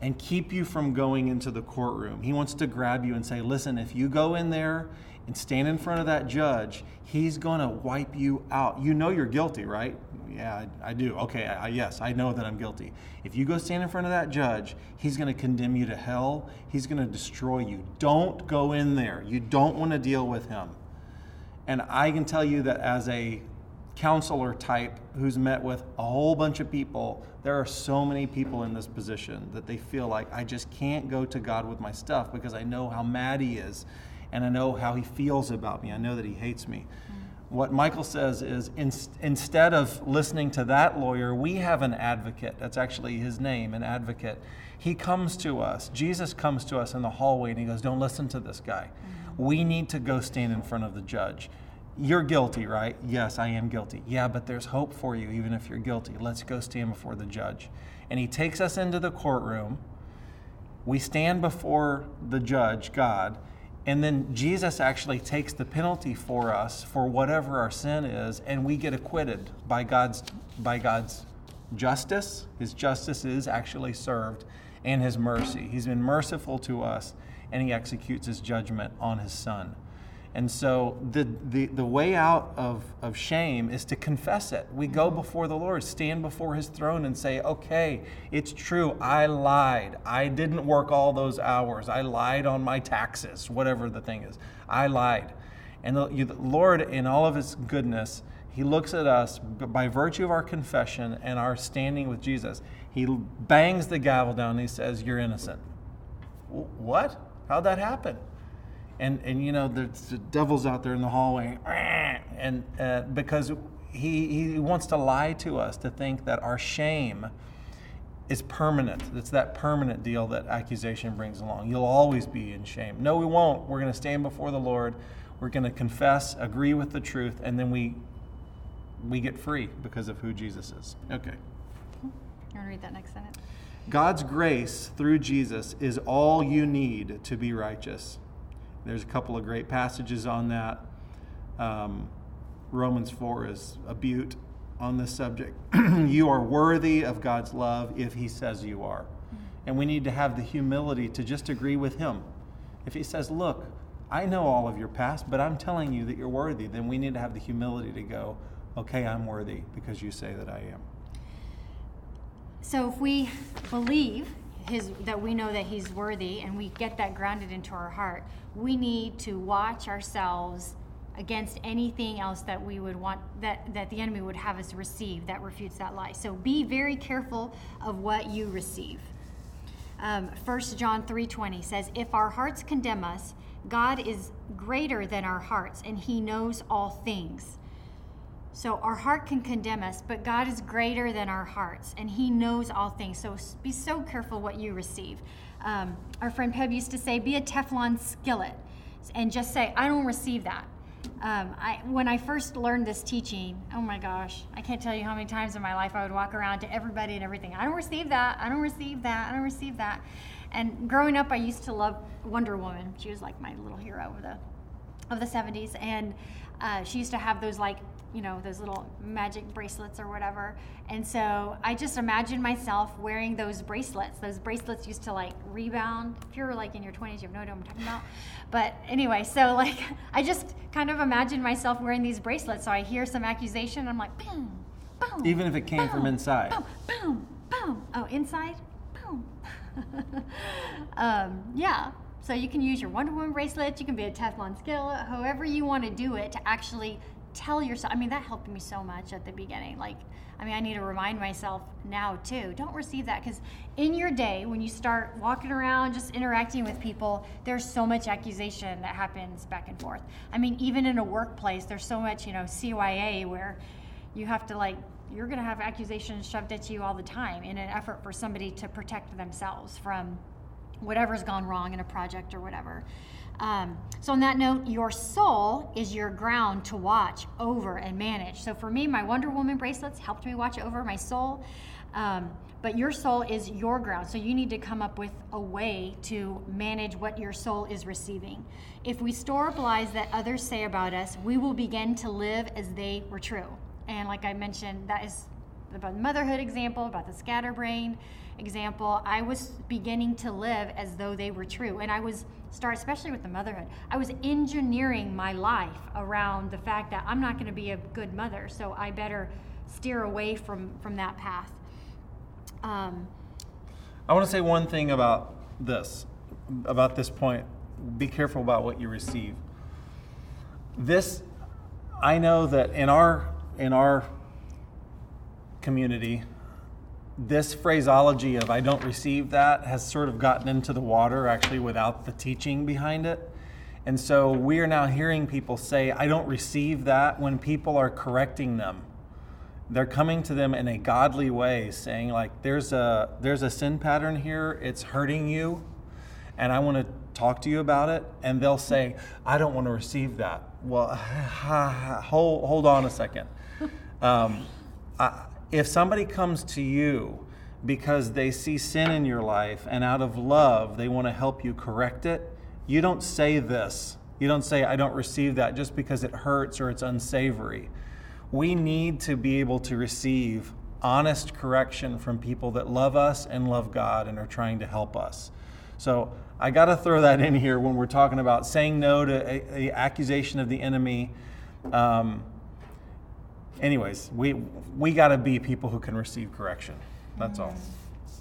and keep you from going into the courtroom. He wants to grab you and say, Listen, if you go in there and stand in front of that judge, he's going to wipe you out. You know you're guilty, right? Yeah, I, I do. Okay, I, yes, I know that I'm guilty. If you go stand in front of that judge, he's going to condemn you to hell. He's going to destroy you. Don't go in there. You don't want to deal with him. And I can tell you that as a counselor type who's met with a whole bunch of people, there are so many people in this position that they feel like I just can't go to God with my stuff because I know how mad he is and I know how he feels about me. I know that he hates me. Mm. What Michael says is in, instead of listening to that lawyer, we have an advocate. That's actually his name, an advocate. He comes to us. Jesus comes to us in the hallway and he goes, Don't listen to this guy. Mm. We need to go stand in front of the judge. You're guilty, right? Yes, I am guilty. Yeah, but there's hope for you even if you're guilty. Let's go stand before the judge. And he takes us into the courtroom. We stand before the judge, God, and then Jesus actually takes the penalty for us for whatever our sin is, and we get acquitted by God's, by God's justice. His justice is actually served, and His mercy. He's been merciful to us, and He executes His judgment on His Son. And so the, the, the way out of, of shame is to confess it. We go mm-hmm. before the Lord, stand before his throne, and say, Okay, it's true. I lied. I didn't work all those hours. I lied on my taxes, whatever the thing is. I lied. And the, you, the Lord, in all of his goodness, he looks at us by virtue of our confession and our standing with Jesus. He bangs the gavel down and he says, You're innocent. What? How'd that happen? And and you know the, the devil's out there in the hallway and uh, because he he wants to lie to us to think that our shame is permanent. It's that permanent deal that accusation brings along. You'll always be in shame. No we won't. We're going to stand before the lord. We're going to confess agree with the truth and then we we get free because of who jesus is. Okay. You want to read that next sentence? God's grace through jesus is all you need to be righteous there's a couple of great passages on that. Um, Romans 4 is a butte on this subject. you are worthy of God's love if He says you are. And we need to have the humility to just agree with Him. If He says, Look, I know all of your past, but I'm telling you that you're worthy, then we need to have the humility to go, Okay, I'm worthy because you say that I am. So if we believe his that we know that he's worthy and we get that grounded into our heart we need to watch ourselves against anything else that we would want that that the enemy would have us receive that refutes that lie. So be very careful of what you receive. Um, 1 john 3.20 says if our hearts condemn us god is greater than our hearts and he knows all things so our heart can condemn us, but God is greater than our hearts, and He knows all things. So be so careful what you receive. Um, our friend Peb used to say, "Be a Teflon skillet," and just say, "I don't receive that." Um, I, when I first learned this teaching, oh my gosh, I can't tell you how many times in my life I would walk around to everybody and everything. I don't receive that. I don't receive that. I don't receive that. And growing up, I used to love Wonder Woman. She was like my little hero of the of the 70s, and uh, she used to have those like you know, those little magic bracelets or whatever. And so I just imagine myself wearing those bracelets. Those bracelets used to like rebound. If you're like in your 20s, you have no idea what I'm talking about. But anyway, so like I just kind of imagine myself wearing these bracelets. So I hear some accusation, and I'm like, boom, boom. Even if it came boom, from inside. Boom, boom, boom. Oh, inside? Boom. um, yeah. So you can use your Wonder Woman bracelet, you can be a Teflon skillet, however you want to do it to actually tell yourself i mean that helped me so much at the beginning like i mean i need to remind myself now too don't receive that because in your day when you start walking around just interacting with people there's so much accusation that happens back and forth. I mean even in a workplace there's so much you know cya where you have to like you're going to have accusations shoved at you all the time in an effort for somebody to protect themselves from whatever's gone wrong in a project or whatever Um, so, on that note, your soul is your ground to watch over and manage. So, for me, my Wonder Woman bracelets helped me watch over my soul. Um, but your soul is your ground. So, you need to come up with a way to manage what your soul is receiving. If we store up lies that others say about us, we will begin to live as they were true. And, like I mentioned, that is about the motherhood example, about the scatterbrained example. I was beginning to live as though they were true. And I was start especially with the motherhood i was engineering my life around the fact that i'm not going to be a good mother so i better steer away from from that path um, I want to say one thing about this, about this point. Be careful about what you receive. This, I know that in our in our community, this phraseology of I don't receive that has sort of gotten into the water actually without the teaching behind it. And so we are now hearing people say, I don't receive that when people are correcting them. They're coming to them in a godly way, saying, like, there's a there's a sin pattern here, it's hurting you, and I want to talk to you about it. And they'll say, I don't want to receive that. Well, hold, hold on a second. Um, if somebody comes to you because they see sin in your life and out of love they want to help you correct it, you don't say this. You don't say, I don't receive that just because it hurts or it's unsavory. We need to be able to receive honest correction from people that love us and love God and are trying to help us. So I got to throw that in here when we're talking about saying no to a accusation of the enemy. Um, anyways, we we got to be people who can receive correction. That's all.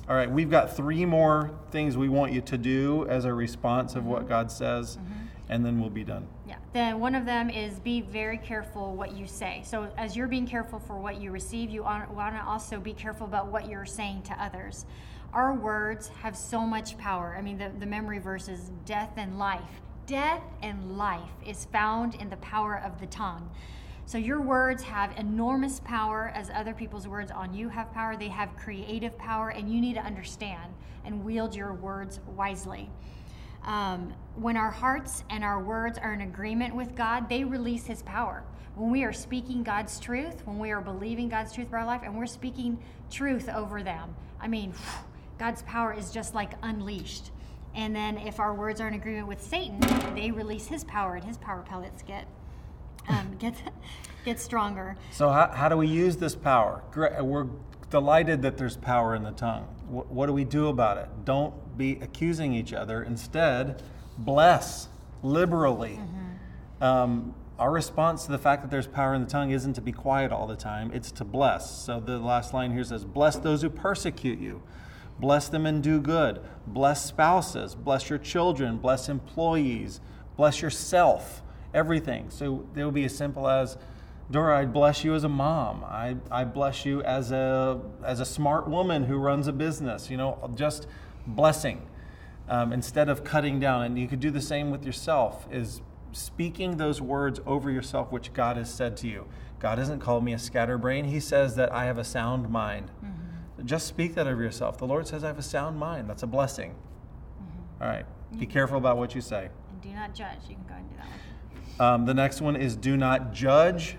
All right, we've got three more things we want you to do as a response of what mm-hmm. God says, mm-hmm. and then we'll be done. Yeah. Then one of them is be very careful what you say. So as you're being careful for what you receive, you want to also be careful about what you're saying to others. Our words have so much power. I mean, the, the memory verse is death and life. Death and life is found in the power of the tongue. So your words have enormous power as other people's words on you have power. They have creative power, and you need to understand and wield your words wisely. Um, when our hearts and our words are in agreement with God, they release His power. When we are speaking God's truth, when we are believing God's truth for our life, and we're speaking truth over them, I mean, God's power is just like unleashed. And then if our words are in agreement with Satan, they release his power, and his power pellets get um, get get stronger. So, how, how do we use this power? We're delighted that there's power in the tongue. Wh- What do we do about it? Don't be accusing each other. Instead, bless liberally. Um, our response to the fact that there's power in the tongue isn't to be quiet all the time, it's to bless. So, the last line here says, Bless those who persecute you. Bless them and do good. Bless spouses. Bless your children. Bless employees. Bless yourself. Everything. So it will be as simple as, Dora, I bless you as a mom. I, I bless you as a as a smart woman who runs a business. You know, just blessing um, instead of cutting down. And you could do the same with yourself. Is speaking those words over yourself, which God has said to you. God hasn't called me a scatterbrain. He says that I have a sound mind. Mm-hmm. Just speak that over yourself. The Lord says I have a sound mind. That's a blessing. Mm-hmm. All right. Be mm-hmm. careful about what you say. And do not judge. You can go and do that one. Um, the next one is do not judge,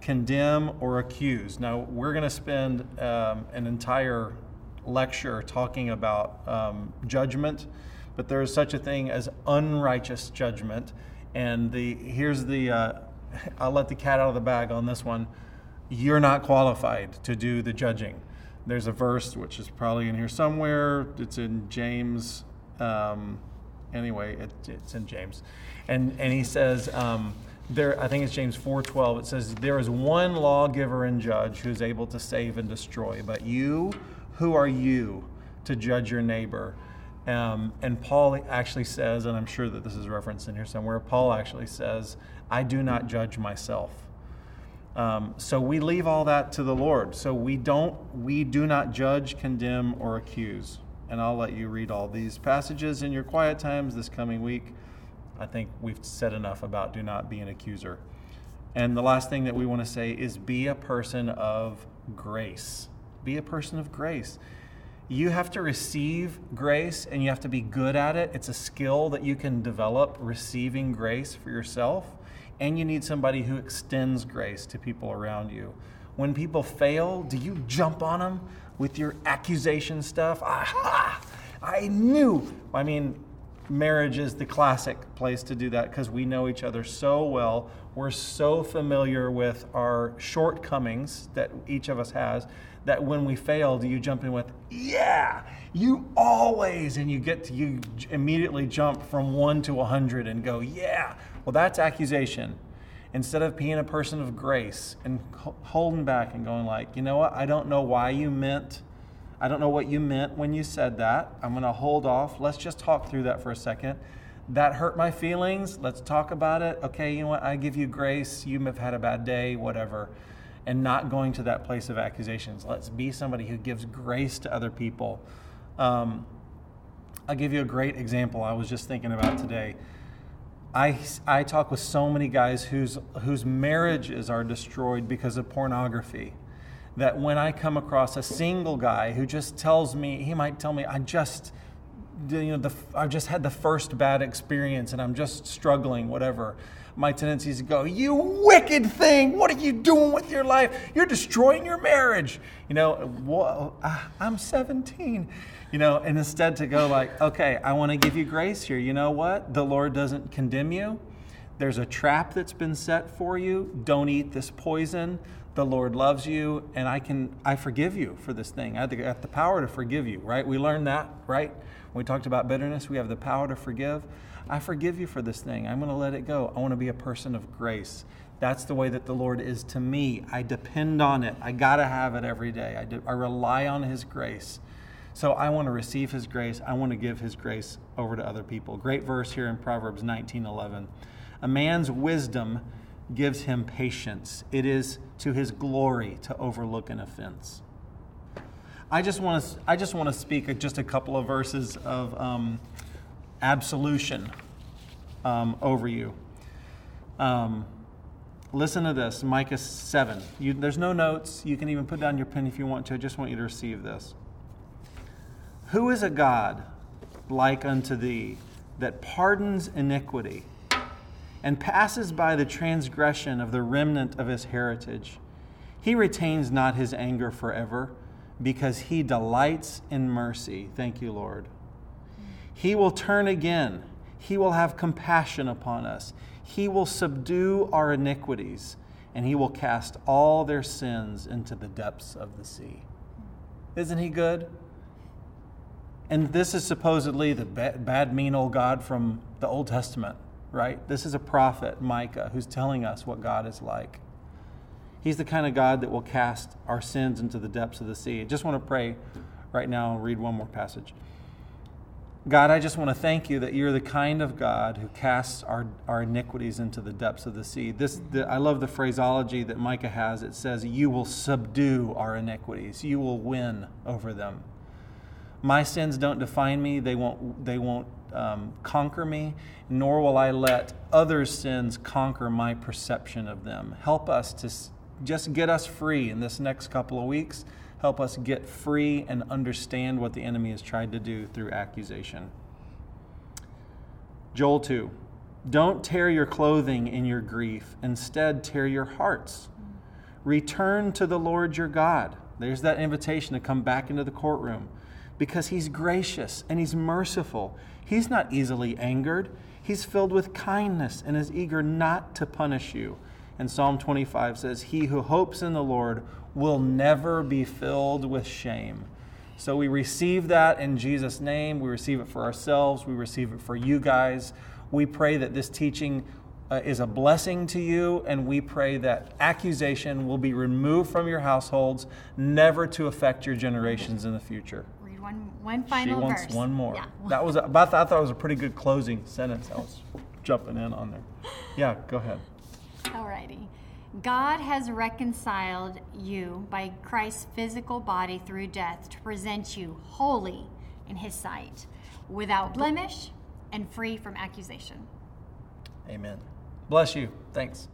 condemn, or accuse. Now, we're going to spend um, an entire lecture talking about um, judgment, but there is such a thing as unrighteous judgment. And the here's the uh, I'll let the cat out of the bag on this one. You're not qualified to do the judging. There's a verse which is probably in here somewhere. It's in James. Um, anyway, it, it's in James, and and he says um, there. I think it's James four twelve. It says there is one lawgiver and judge who is able to save and destroy. But you, who are you to judge your neighbor? Um, and Paul actually says, and I'm sure that this is referenced in here somewhere. Paul actually says, "I do not judge myself." Um, so we leave all that to the Lord. So we don't, we do not judge, condemn, or accuse. And I'll let you read all these passages in your quiet times this coming week. I think we've said enough about do not be an accuser. And the last thing that we want to say is be a person of grace. Be a person of grace. You have to receive grace and you have to be good at it. It's a skill that you can develop receiving grace for yourself. And you need somebody who extends grace to people around you. When people fail, do you jump on them with your accusation stuff? Aha! I knew. I mean, marriage is the classic place to do that because we know each other so well. We're so familiar with our shortcomings that each of us has that when we fail, do you jump in with, yeah, you always, and you get to, you immediately jump from one to a hundred and go, yeah. Well, that's accusation. Instead of being a person of grace and holding back and going like, you know what, I don't know why you meant I don't know what you meant when you said that. I'm going to hold off. Let's just talk through that for a second. That hurt my feelings. Let's talk about it. Okay, you know what? I give you grace. You have had a bad day, whatever. And not going to that place of accusations. Let's be somebody who gives grace to other people. Um, I'll give you a great example I was just thinking about today. I, I talk with so many guys whose, whose marriages are destroyed because of pornography that when I come across a single guy who just tells me, he might tell me, I just, you know, the, I just had the first bad experience and I'm just struggling, whatever. My tendency is to go, You wicked thing, what are you doing with your life? You're destroying your marriage. You know, well, uh, I'm 17, you know, and instead to go, like, Okay, I want to give you grace here. You know what? The Lord doesn't condemn you. There's a trap that's been set for you. Don't eat this poison the Lord loves you, and I can I forgive you for this thing. I have the, power to forgive you, right? We learned that, right? When we talked about bitterness, we have the power to forgive. I forgive you for this thing. I'm going to let it go. I want to be a person of grace. That's the way that the Lord is to me. I depend on it. I got to have it every day. I, do, I rely on His grace. So I want to receive His grace. I want to give His grace over to other people. Great verse here in Proverbs 19:11. A man's wisdom gives him patience. It is to his glory to overlook an offense. I just want to, I just want to speak just a couple of verses of um, absolution um, over you. Um, listen to this Micah 7. You, there's no notes. You can even put down your pen if you want to. I just want you to receive this. Who is a God like unto thee that pardons iniquity? and passes by the transgression of the remnant of his heritage. He retains not his anger forever, because he delights in mercy. Thank you, Lord. He will turn again. He will have compassion upon us. He will subdue our iniquities, and he will cast all their sins into the depths of the sea. Isn't he good? And this is supposedly the bad, mean old God from the Old Testament right? This is a prophet, Micah, who's telling us what God is like. He's the kind of God that will cast our sins into the depths of the sea. I just want to pray right now and read one more passage. God, I just want to thank you that you're the kind of God who casts our, our iniquities into the depths of the sea. This, the, I love the phraseology that Micah has. It says, You will subdue our iniquities, you will win over them. My sins don't define me, they won't, they won't um, conquer me, nor will I let others' sins conquer my perception of them. Help us to just get us free in this next couple of weeks. Help us get free and understand what the enemy has tried to do through accusation. Joel 2. Don't tear your clothing in your grief, instead, tear your hearts. Return to the Lord your God. There's that invitation to come back into the courtroom because he's gracious and he's merciful. He's not easily angered. He's filled with kindness and is eager not to punish you. And Psalm 25 says, He who hopes in the Lord will never be filled with shame. So we receive that in Jesus' name. We receive it for ourselves. We receive it for you guys. We pray that this teaching uh, is a blessing to you, and we pray that accusation will be removed from your households, never to affect your generations in the future one one final she wants verse. one more. Yeah. That was a, I thought it was a pretty good closing sentence. I was jumping in on there. Yeah, go ahead. Alrighty. God has reconciled you by Christ's physical body through death to present you holy in his sight, without blemish and free from accusation. Amen. Bless you. Thanks.